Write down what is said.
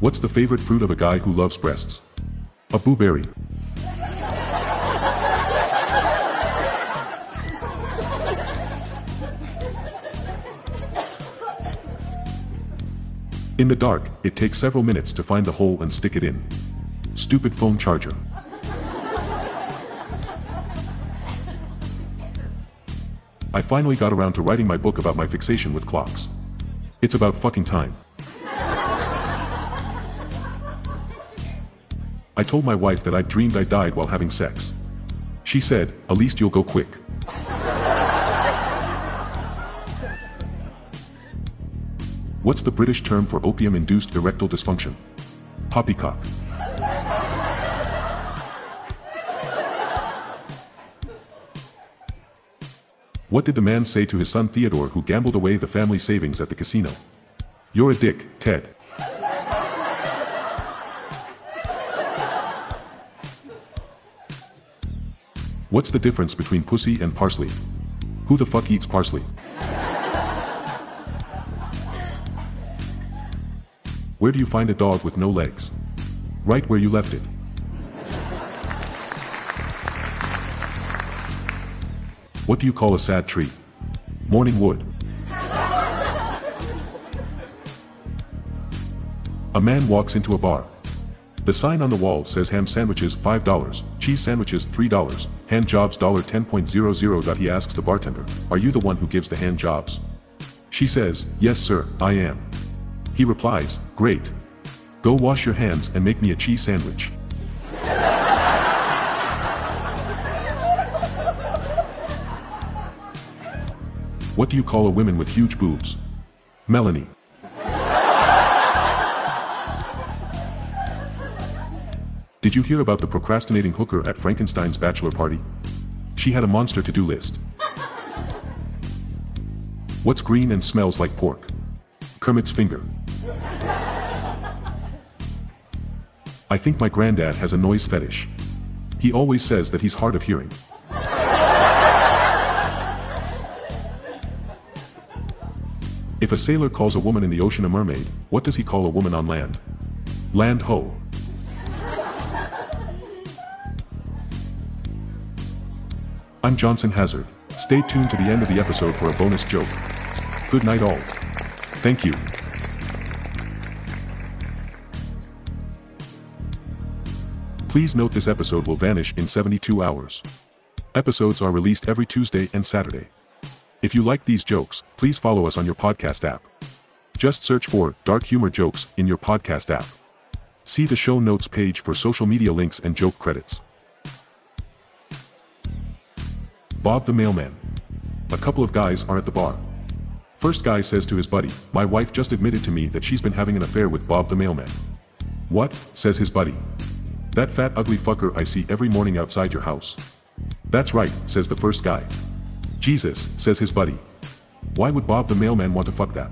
What's the favorite fruit of a guy who loves breasts? A blueberry. In the dark, it takes several minutes to find the hole and stick it in. Stupid phone charger. I finally got around to writing my book about my fixation with clocks. It's about fucking time. I told my wife that I dreamed I died while having sex. She said, at least you'll go quick. What's the British term for opium-induced erectile dysfunction? Poppycock. What did the man say to his son Theodore who gambled away the family savings at the casino? You're a dick, Ted. What's the difference between pussy and parsley? Who the fuck eats parsley? Where do you find a dog with no legs? Right where you left it. What do you call a sad tree? Morning wood. A man walks into a bar. The sign on the wall says ham sandwiches $5, cheese sandwiches $3, hand jobs $10.00. He asks the bartender, Are you the one who gives the hand jobs? She says, Yes sir, I am. He replies, Great. Go wash your hands and make me a cheese sandwich. What do you call a woman with huge boobs? Melanie. Did you hear about the procrastinating hooker at Frankenstein's bachelor party? She had a monster to-do list. What's green and smells like pork? Kermit's finger. I think my granddad has a noise fetish. He always says that he's hard of hearing. If a sailor calls a woman in the ocean a mermaid, what does he call a woman on land? Land ho. I'm Johnson Hazard. Stay tuned to the end of the episode for a bonus joke. Good night all. Thank you. Please note this episode will vanish in 72 hours. Episodes are released every Tuesday and Saturday. If you like these jokes, please follow us on your podcast app. Just search for Dark Humor Jokes in your podcast app. See the show notes page for social media links and joke credits. Bob the Mailman. A couple of guys are at the bar. First guy says to his buddy, My wife just admitted to me that she's been having an affair with Bob the Mailman. What? says his buddy. That fat ugly fucker I see every morning outside your house. That's right, says the first guy. Jesus, says his buddy. Why would Bob the mailman want to fuck that?